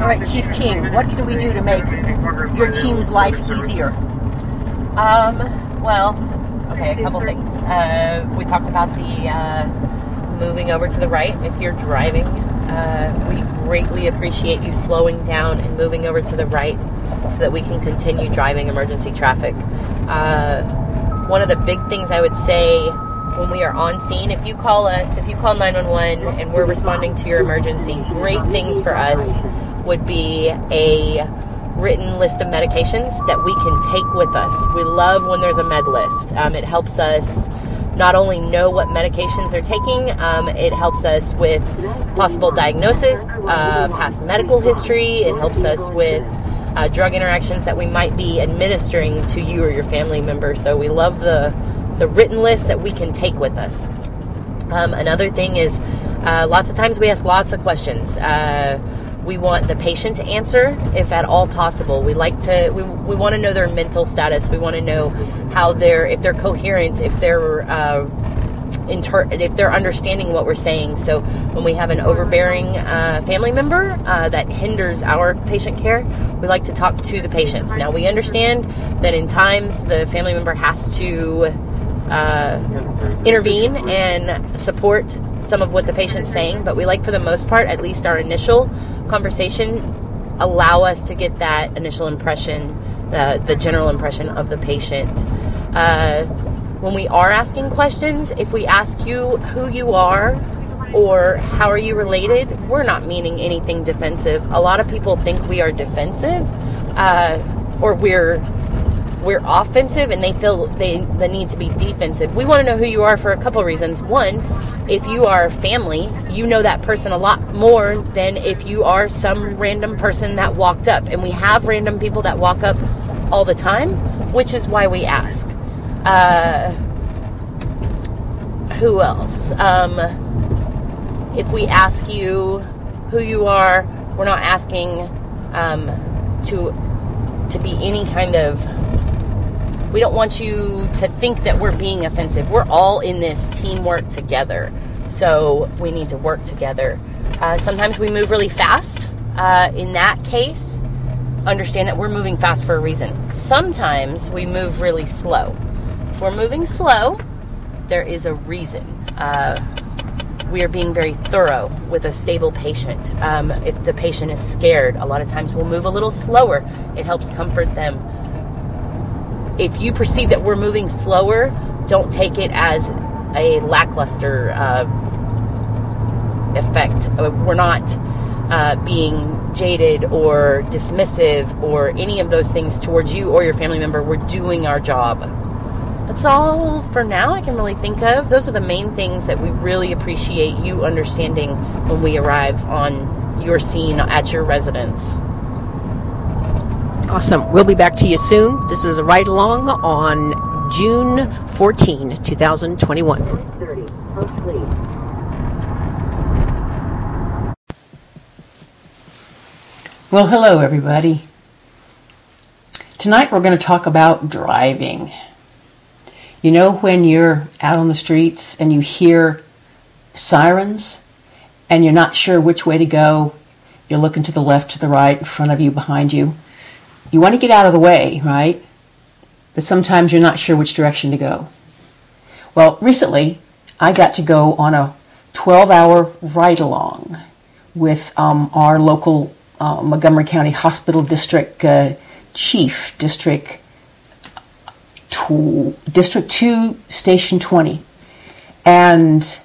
All right, Chief King, what can we do to make your team's life easier? Um, well, okay, a couple things. Uh, we talked about the uh, moving over to the right if you're driving. Uh, we greatly appreciate you slowing down and moving over to the right so that we can continue driving emergency traffic. Uh, one of the big things I would say when we are on scene, if you call us, if you call 911 and we're responding to your emergency, great things for us would be a written list of medications that we can take with us. We love when there's a med list. Um, it helps us not only know what medications they're taking, um, it helps us with possible diagnosis, uh, past medical history, it helps us with uh, drug interactions that we might be administering to you or your family member. So we love the, the written list that we can take with us. Um, another thing is uh, lots of times we ask lots of questions. Uh, we want the patient to answer if at all possible. We like to we, we want to know their mental status. We want to know how they're if they're coherent, if they're uh, inter- if they're understanding what we're saying. So when we have an overbearing uh, family member uh, that hinders our patient care, we like to talk to the patients. Now we understand that in times the family member has to uh, intervene and support some of what the patient's saying, but we like for the most part, at least our initial conversation, allow us to get that initial impression, uh, the general impression of the patient. Uh, when we are asking questions, if we ask you who you are or how are you related, we're not meaning anything defensive. A lot of people think we are defensive uh, or we're we're offensive and they feel they the need to be defensive. We want to know who you are for a couple reasons. One, if you are family, you know that person a lot more than if you are some random person that walked up. And we have random people that walk up all the time, which is why we ask. Uh, who else? Um, if we ask you who you are, we're not asking um, to to be any kind of we don't want you to think that we're being offensive. We're all in this teamwork together. So we need to work together. Uh, sometimes we move really fast. Uh, in that case, understand that we're moving fast for a reason. Sometimes we move really slow. If we're moving slow, there is a reason. Uh, we are being very thorough with a stable patient. Um, if the patient is scared, a lot of times we'll move a little slower. It helps comfort them if you perceive that we're moving slower, don't take it as a lackluster uh, effect. Uh, we're not uh, being jaded or dismissive or any of those things towards you or your family member. We're doing our job. That's all for now I can really think of. Those are the main things that we really appreciate you understanding when we arrive on your scene at your residence. Awesome. We'll be back to you soon. This is a ride along on June 14, 2021. Well, hello, everybody. Tonight we're going to talk about driving. You know, when you're out on the streets and you hear sirens and you're not sure which way to go, you're looking to the left, to the right, in front of you, behind you you want to get out of the way, right? But sometimes you're not sure which direction to go. Well, recently I got to go on a 12 hour ride along with um, our local uh, Montgomery County Hospital District uh, Chief, District, two, District 2, Station 20. And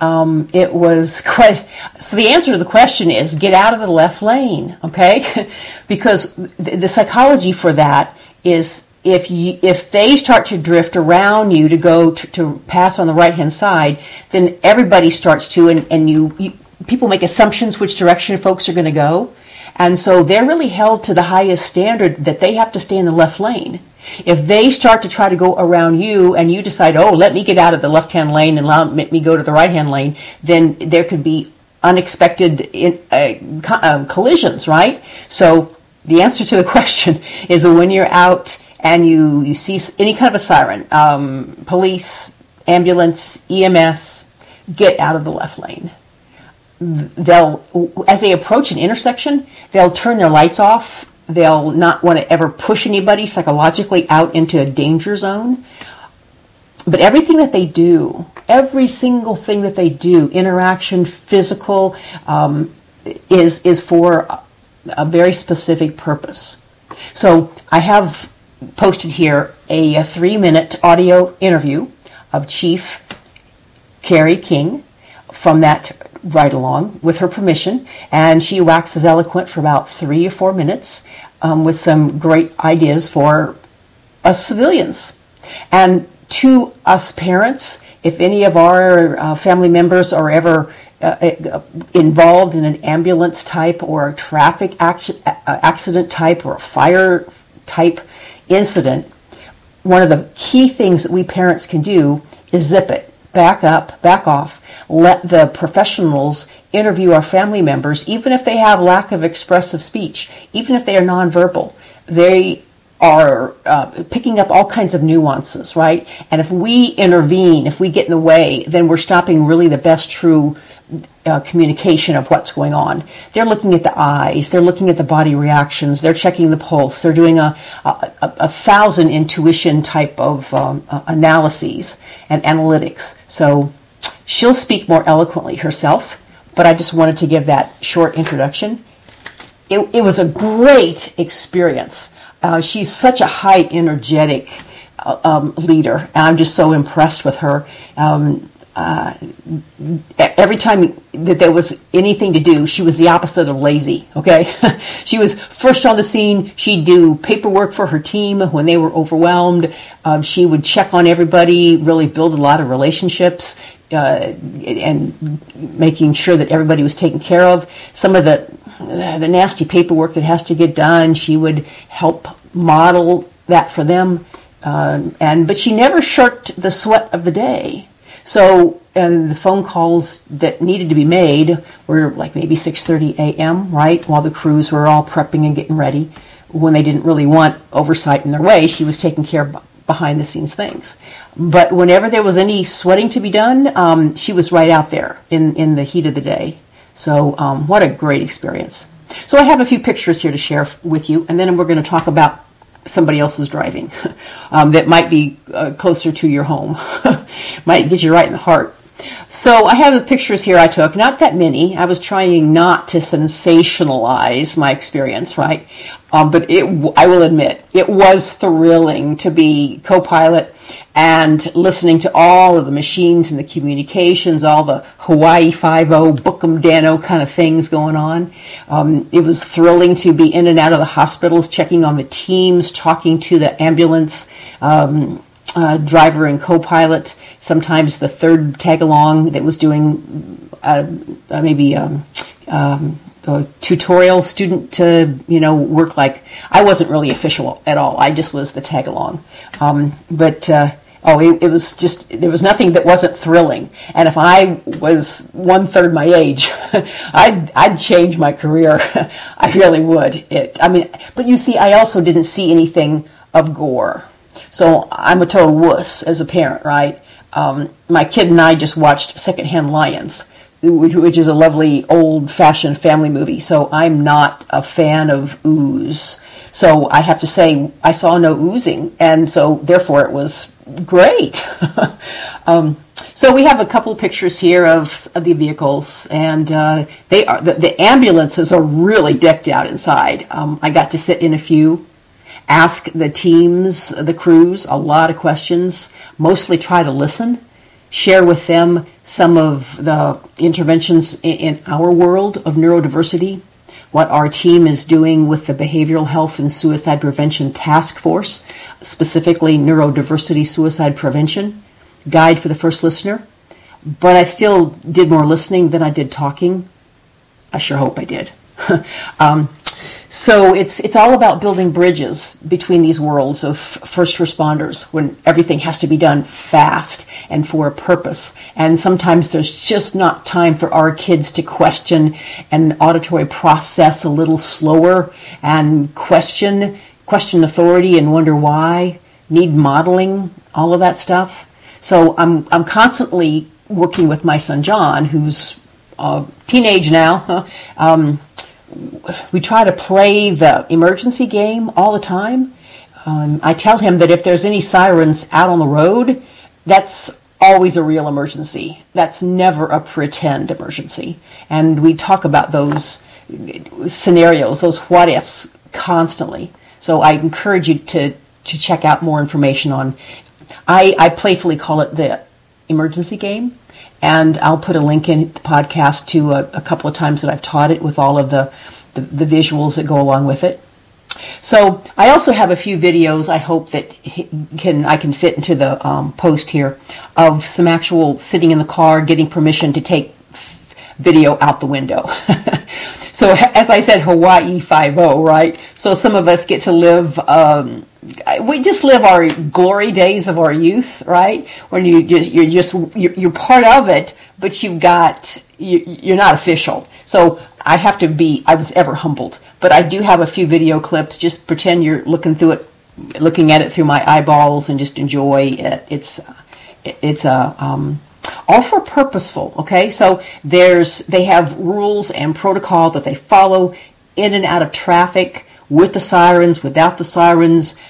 um, it was quite. So the answer to the question is get out of the left lane, okay? because the, the psychology for that is if you, if they start to drift around you to go to, to pass on the right hand side, then everybody starts to, and, and you, you people make assumptions which direction folks are going to go. And so they're really held to the highest standard that they have to stay in the left lane. If they start to try to go around you and you decide, oh, let me get out of the left hand lane and let me go to the right hand lane, then there could be unexpected in, uh, um, collisions, right? So the answer to the question is when you're out and you, you see any kind of a siren, um, police, ambulance, EMS, get out of the left lane. they'll as they approach an intersection, they'll turn their lights off. They'll not want to ever push anybody psychologically out into a danger zone. But everything that they do, every single thing that they do, interaction, physical, um, is is for a very specific purpose. So I have posted here a, a three minute audio interview of Chief Carrie King from that ride along with her permission, and she waxes eloquent for about three or four minutes um, with some great ideas for us civilians. And to us parents, if any of our uh, family members are ever uh, involved in an ambulance type or a traffic uh, accident type or a fire type incident, one of the key things that we parents can do is zip it, back up, back off, let the professionals interview our family members, even if they have lack of expressive speech, even if they are nonverbal. They are uh, picking up all kinds of nuances, right? And if we intervene, if we get in the way, then we're stopping really the best true uh, communication of what's going on. They're looking at the eyes, they're looking at the body reactions, they're checking the pulse, they're doing a, a, a thousand intuition type of um, uh, analyses and analytics. So she'll speak more eloquently herself, but I just wanted to give that short introduction. It, it was a great experience. Uh, she's such a high energetic uh, um, leader. I'm just so impressed with her. Um, uh, every time that there was anything to do, she was the opposite of lazy. Okay, she was first on the scene. She'd do paperwork for her team when they were overwhelmed. Um, she would check on everybody, really build a lot of relationships, uh, and making sure that everybody was taken care of. Some of the the nasty paperwork that has to get done, she would help model that for them. Um, and but she never shirked the sweat of the day. So and the phone calls that needed to be made were like maybe 6:30 a.m. right while the crews were all prepping and getting ready. When they didn't really want oversight in their way, she was taking care of behind the scenes things. But whenever there was any sweating to be done, um, she was right out there in in the heat of the day. So um, what a great experience. So I have a few pictures here to share with you, and then we're going to talk about somebody else's driving um, that might be uh, closer to your home, might get you right in the heart. So I have the pictures here I took, not that many. I was trying not to sensationalize my experience, right? Um, but it, I will admit, it was thrilling to be co-pilot and listening to all of the machines and the communications, all the Hawaii Five-O, Bookum Danno kind of things going on. Um, it was thrilling to be in and out of the hospitals, checking on the teams, talking to the ambulance um, uh, driver and co-pilot. Sometimes the third tag along that was doing uh, uh maybe. Um, um tutorial student to you know work like I wasn't really official at all. I just was the tag along. Um, but uh, oh, it, it, was just there was nothing that wasn't thrilling. And if I was one third my age, I'd I'd change my career. I really would. It. I mean, but you see, I also didn't see anything of gore. So I'm a total wuss as a parent, right? Um, my kid and I just watched Secondhand Lions which is a lovely old fashioned family movie. So I'm not a fan of ooze. So I have to say I saw no oozing, and so therefore it was great. um, so we have a couple pictures here of, of the vehicles, and uh, they are the, the, ambulances are really decked out inside. Um, I got to sit in a few, ask the teams, the crews, a lot of questions. Mostly try to listen share with them some of the interventions in our world of neurodiversity, what our team is doing with the Behavioral Health and Suicide Prevention Task Force, specifically neurodiversity suicide prevention, guide for the first listener. But I still did more listening than I did talking. I sure hope I did. um, so it's it's all about building bridges between these worlds of first responders when everything has to be done fast and for a purpose. And sometimes there's just not time for our kids to question and auditory process a little slower and question question authority and wonder why, need modeling, all of that stuff. So I'm I'm constantly working with my son John, who's uh, teenage now. Um, we try to play the emergency game all the time. Um, I tell him that if there's any sirens out on the road, that's always a real emergency. That's never a pretend emergency. And we talk about those scenarios, those what ifs constantly. So I encourage you to, to check out more information on, I, I playfully call it the emergency game. And I'll put a link in the podcast to a, a couple of times that I've taught it with all of the, the, the visuals that go along with it. So I also have a few videos. I hope that can I can fit into the um, post here of some actual sitting in the car, getting permission to take video out the window. so as I said, Hawaii Five O, right? So some of us get to live. Um, we just live our glory days of our youth, right? When you just you're just you're, you're part of it, but you've got you, you're not official. So I have to be. I was ever humbled, but I do have a few video clips. Just pretend you're looking through it, looking at it through my eyeballs, and just enjoy it. It's it's a um, all for purposeful. Okay, so there's they have rules and protocol that they follow in and out of traffic with the sirens, without the sirens,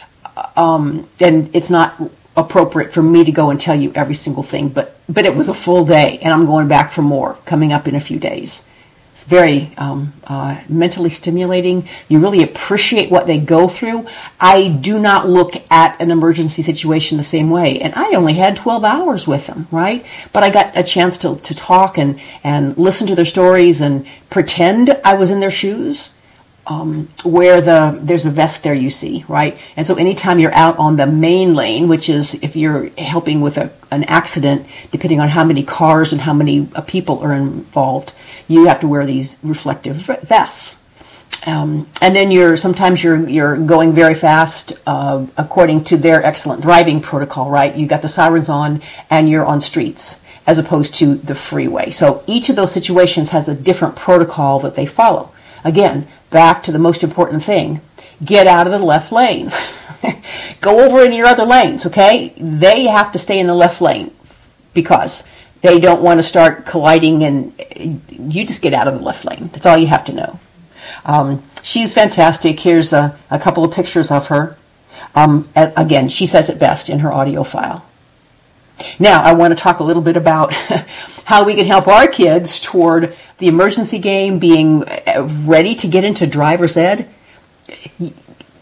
um, and it's not appropriate for me to go and tell you every single thing. But but it was a full day, and I'm going back for more coming up in a few days. It's very um, uh, mentally stimulating. You really appreciate what they go through. I do not look at an emergency situation the same way. And I only had 12 hours with them, right? But I got a chance to, to talk and, and listen to their stories and pretend I was in their shoes um, where the there's a vest there you see right? And so anytime you're out on the main lane which is if you're helping with a, an accident depending on how many cars and how many uh, people are involved you have to wear these reflective vests. Um, and then you're sometimes you're you're going very fast uh, according to their excellent driving protocol right? You got the sirens on and you're on streets as opposed to the freeway. So each of those situations has a different protocol that they follow again back to the most important thing get out of the left lane. Go over in your other lanes, okay? They have to stay in the left lane because they don't want to start colliding, and you just get out of the left lane. That's all you have to know. Um, she's fantastic. Here's a, a, couple of pictures of her. Um, again, she says it best in her audio file. Now, I want to talk a little bit about how we can help our kids toward the emergency game being uh, ready to get into driver's ed.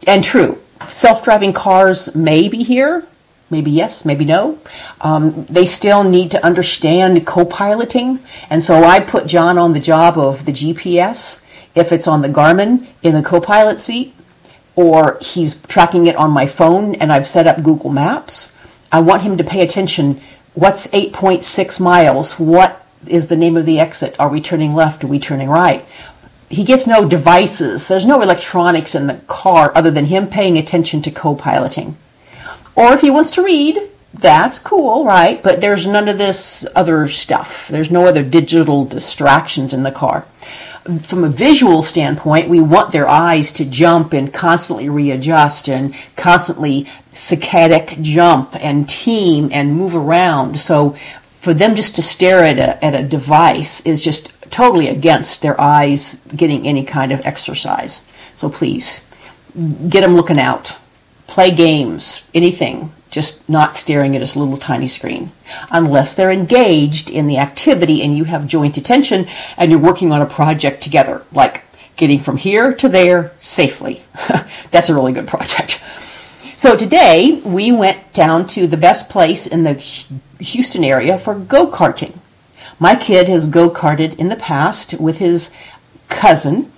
And true, self driving cars may be here. Maybe yes, maybe no. Um, they still need to understand co piloting. And so I put John on the job of the GPS. If it's on the Garmin in the co pilot seat, or he's tracking it on my phone and I've set up Google Maps, I want him to pay attention. What's 8.6 miles? What is the name of the exit? Are we turning left? Are we turning right? He gets no devices. There's no electronics in the car other than him paying attention to co-piloting. Or if he wants to read, that's cool, right? But there's none of this other stuff. There's no other digital distractions in the car. From a visual standpoint, we want their eyes to jump and constantly readjust and constantly saccadic jump and team and move around. So for them just to stare at a, at a device is just totally against their eyes getting any kind of exercise. So please, get them looking out. Play games, anything, just not staring at this little tiny screen. Unless they're engaged in the activity and you have joint attention and you're working on a project together, like getting from here to there safely. That's a really good project. So today we went down to the best place in the Houston area for go karting. My kid has go karted in the past with his cousin.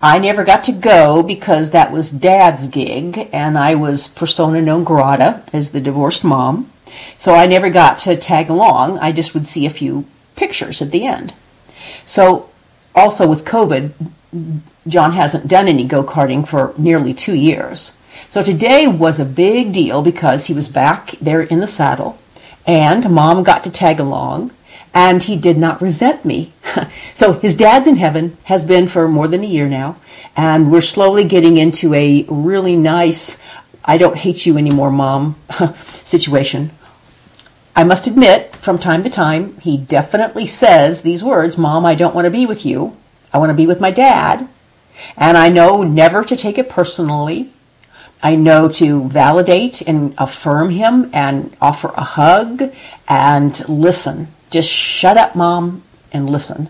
I never got to go because that was dad's gig and I was persona non grata as the divorced mom. So I never got to tag along. I just would see a few pictures at the end. So also with COVID, John hasn't done any go karting for nearly two years. So today was a big deal because he was back there in the saddle and mom got to tag along and he did not resent me. so his dad's in heaven, has been for more than a year now, and we're slowly getting into a really nice, I don't hate you anymore, mom situation. I must admit, from time to time, he definitely says these words Mom, I don't want to be with you. I want to be with my dad. And I know never to take it personally. I know to validate and affirm him and offer a hug and listen. Just shut up, Mom, and listen.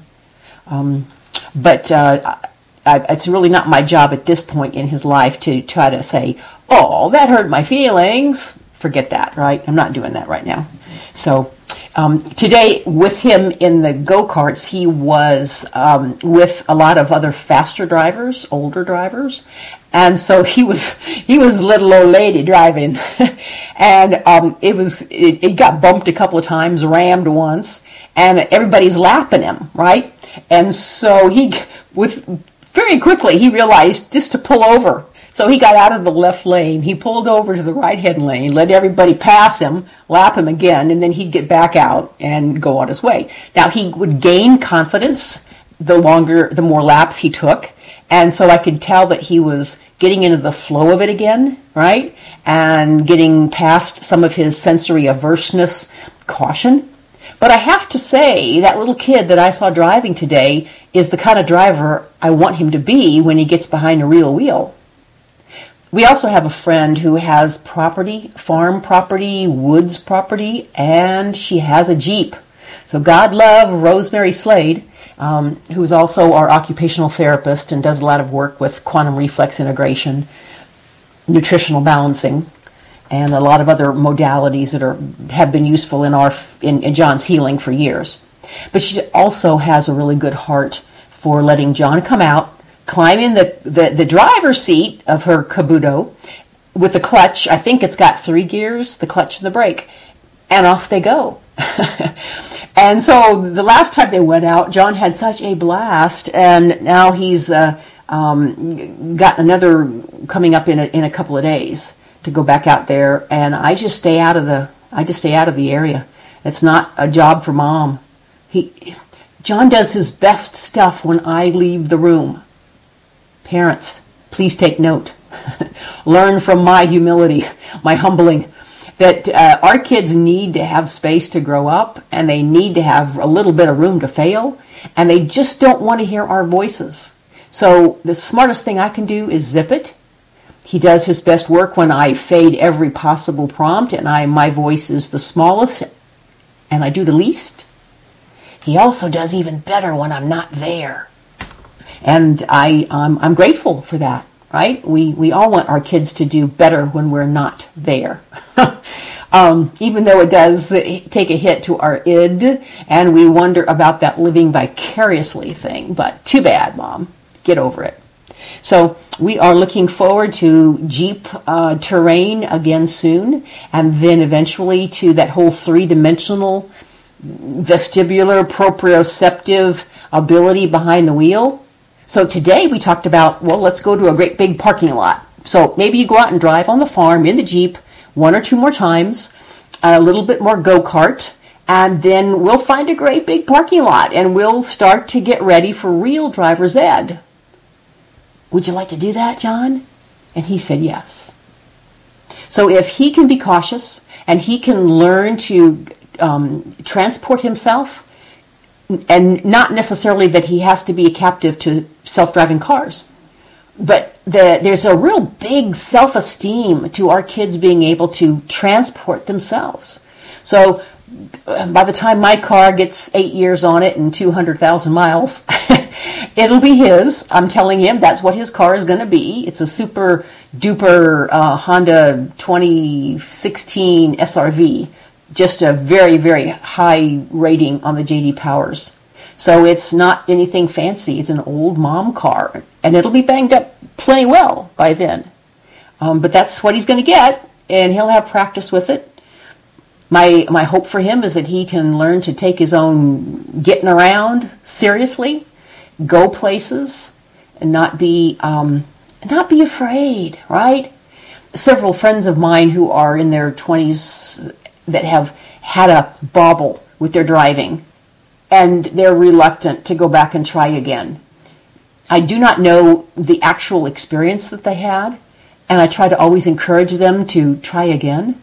Um, but uh, I, it's really not my job at this point in his life to try to say, oh, that hurt my feelings. Forget that, right? I'm not doing that right now. So um, today, with him in the go karts, he was um, with a lot of other faster drivers, older drivers, and so he was he was little old lady driving, and um, it was it, it, got bumped a couple of times, rammed once, and everybody's lapping him, right? And so he with very quickly he realized just to pull over so he got out of the left lane. He pulled over to the right hand lane, let everybody pass him, lap him again, and then he'd get back out and go on his way. Now he would gain confidence the longer, the more laps he took. And so I could tell that he was getting into the flow of it again, right? And getting past some of his sensory averseness, caution. But I have to say, that little kid that I saw driving today is the kind of driver I want him to be when he gets behind a real wheel. We also have a friend who has property, farm property, woods property, and she has a Jeep. So God love Rosemary Slade, um, who is also our occupational therapist and does a lot of work with quantum reflex integration, nutritional balancing, and a lot of other modalities that are have been useful in our in, in John's healing for years. But she also has a really good heart for letting John come out climb in the, the, the driver's seat of her Kubota with the clutch. I think it's got three gears, the clutch and the brake, and off they go. and so the last time they went out, John had such a blast, and now he's uh, um, got another coming up in a, in a couple of days to go back out there. And I just stay out of the I just stay out of the area. It's not a job for mom. He John does his best stuff when I leave the room. Parents, please take note. Learn from my humility, my humbling, that uh, our kids need to have space to grow up and they need to have a little bit of room to fail and they just don't want to hear our voices. So the smartest thing I can do is zip it. He does his best work when I fade every possible prompt and I my voice is the smallest and I do the least. He also does even better when I'm not there. And I, um, I'm grateful for that, right? We, we all want our kids to do better when we're not there. um, even though it does take a hit to our id, and we wonder about that living vicariously thing. But too bad, Mom. Get over it. So we are looking forward to Jeep uh, terrain again soon, and then eventually to that whole three dimensional vestibular proprioceptive ability behind the wheel. So today we talked about, well, let's go to a great big parking lot. So maybe you go out and drive on the farm in the Jeep one or two more times, a little bit more go kart, and then we'll find a great big parking lot and we'll start to get ready for real driver's ed. Would you like to do that, John? And he said yes. So if he can be cautious and he can learn to um, transport himself, and not necessarily that he has to be a captive to self-driving cars but the, there's a real big self-esteem to our kids being able to transport themselves so by the time my car gets eight years on it and 200,000 miles, it'll be his. I'm telling him that's what his car is going to be. It's a super duper uh, Honda 2016 CR-V just a very, very high rating on the JD Powers. So it's not anything fancy. It's an old mom car, and it'll be banged up plenty well by then. Um, but that's what he's going to get, and he'll have practice with it. My my hope for him is that he can learn to take his own getting around seriously, go places, and not be um, not be afraid. Right? Several friends of mine who are in their twenties that have had a bobble with their driving and they're reluctant to go back and try again. I do not know the actual experience that they had, and I try to always encourage them to try again.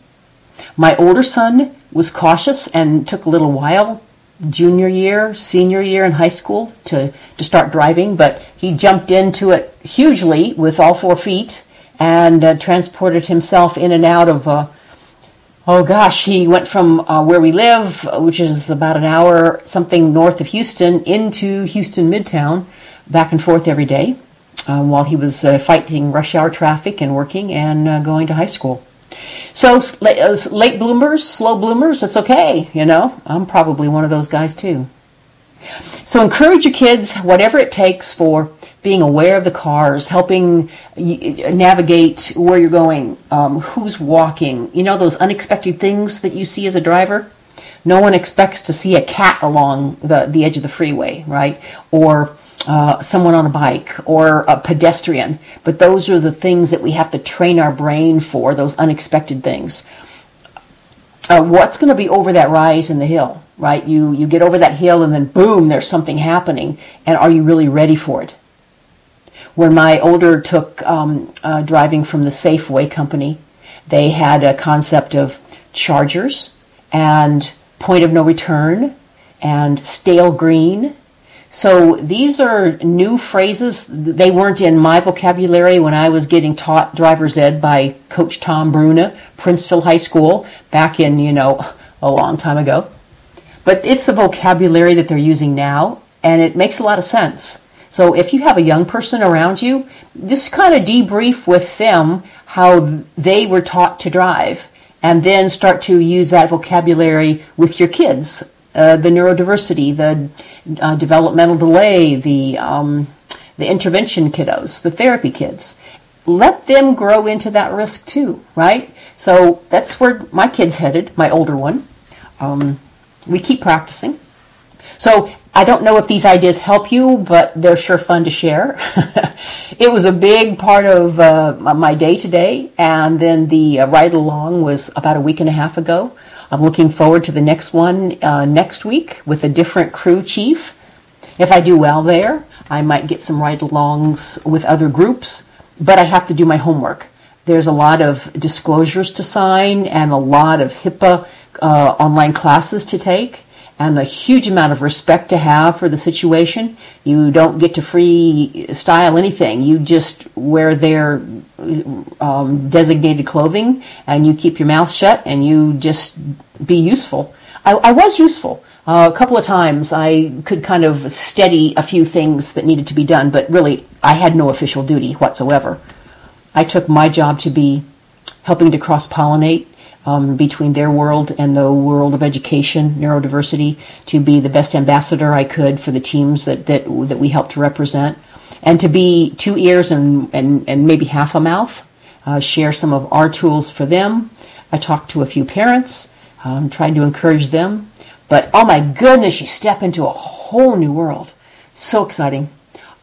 My older son was cautious and took a little while junior year, senior year in high school to, to start driving, but he jumped into it hugely with all four feet and uh, transported himself in and out of, uh, oh gosh, he went from uh, where we live, which is about an hour something north of Houston, into Houston Midtown, back and forth every day um, while he was uh, fighting rush hour traffic and working and uh, going to high school. So late bloomers, slow bloomers, it's okay, you know. I'm probably one of those guys too. So encourage your kids, whatever it takes for being aware of the cars, helping navigate where you're going, um, who's walking, you know, those unexpected things that you see as a driver. No one expects to see a cat along the, the edge of the freeway, right? Or uh, someone on a bike or a pedestrian. But those are the things that we have to train our brain for, those unexpected things. Uh, what's going to be over that rise in the hill, right? You, you get over that hill and then boom, there's something happening. And are you really ready for it? When my older took um, uh, driving from the Safeway company, they had a concept of chargers and point of no return and stale green so these are new phrases. They weren't in my vocabulary when I was getting taught driver's ed by Coach Tom Bruna, Princeville High School, back in, you know, a long time ago. But it's the vocabulary that they're using now, and it makes a lot of sense. So if you have a young person around you, just kind of debrief with them how they were taught to drive, and then start to use that vocabulary with your kids uh, the neurodiversity, the uh, developmental delay, the um, the intervention kiddos, the therapy kids. Let them grow into that risk too, right? So that's where my kid's headed, my older one. Um, we keep practicing. So I don't know if these ideas help you, but they're sure fun to share. it was a big part of uh, my day today, and then the uh, ride along was about a week and a half ago. I'm looking forward to the next one uh, next week with a different crew chief. If I do well there, I might get some ride alongs with other groups, but I have to do my homework. There's a lot of disclosures to sign and a lot of HIPAA uh, online classes to take and a huge amount of respect to have for the situation. You don't get to free style anything. You just wear their um, designated clothing and you keep your mouth shut and you just be useful. I, I was useful. Uh, a couple of times I could kind of steady a few things that needed to be done, but really I had no official duty whatsoever. I took my job to be helping to cross pollinate um, between their world and the world of education, neurodiversity, to be the best ambassador I could for the teams that, that, that we help to represent, and to be two ears and, and, and maybe half a mouth, uh, share some of our tools for them. I talked to a few parents, um, trying to encourage them. But oh my goodness, you step into a whole new world. So exciting.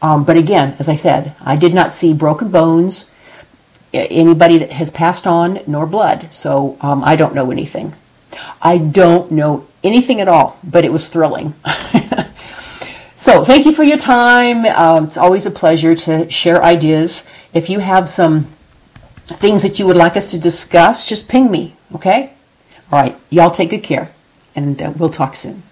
Um, but again, as I said, I did not see broken bones anybody that has passed on nor blood. So um, I don't know anything. I don't know anything at all, but it was thrilling. so thank you for your time. Um, it's always a pleasure to share ideas. If you have some things that you would like us to discuss, just ping me, okay? All right, y'all take good care, and uh, we'll talk soon.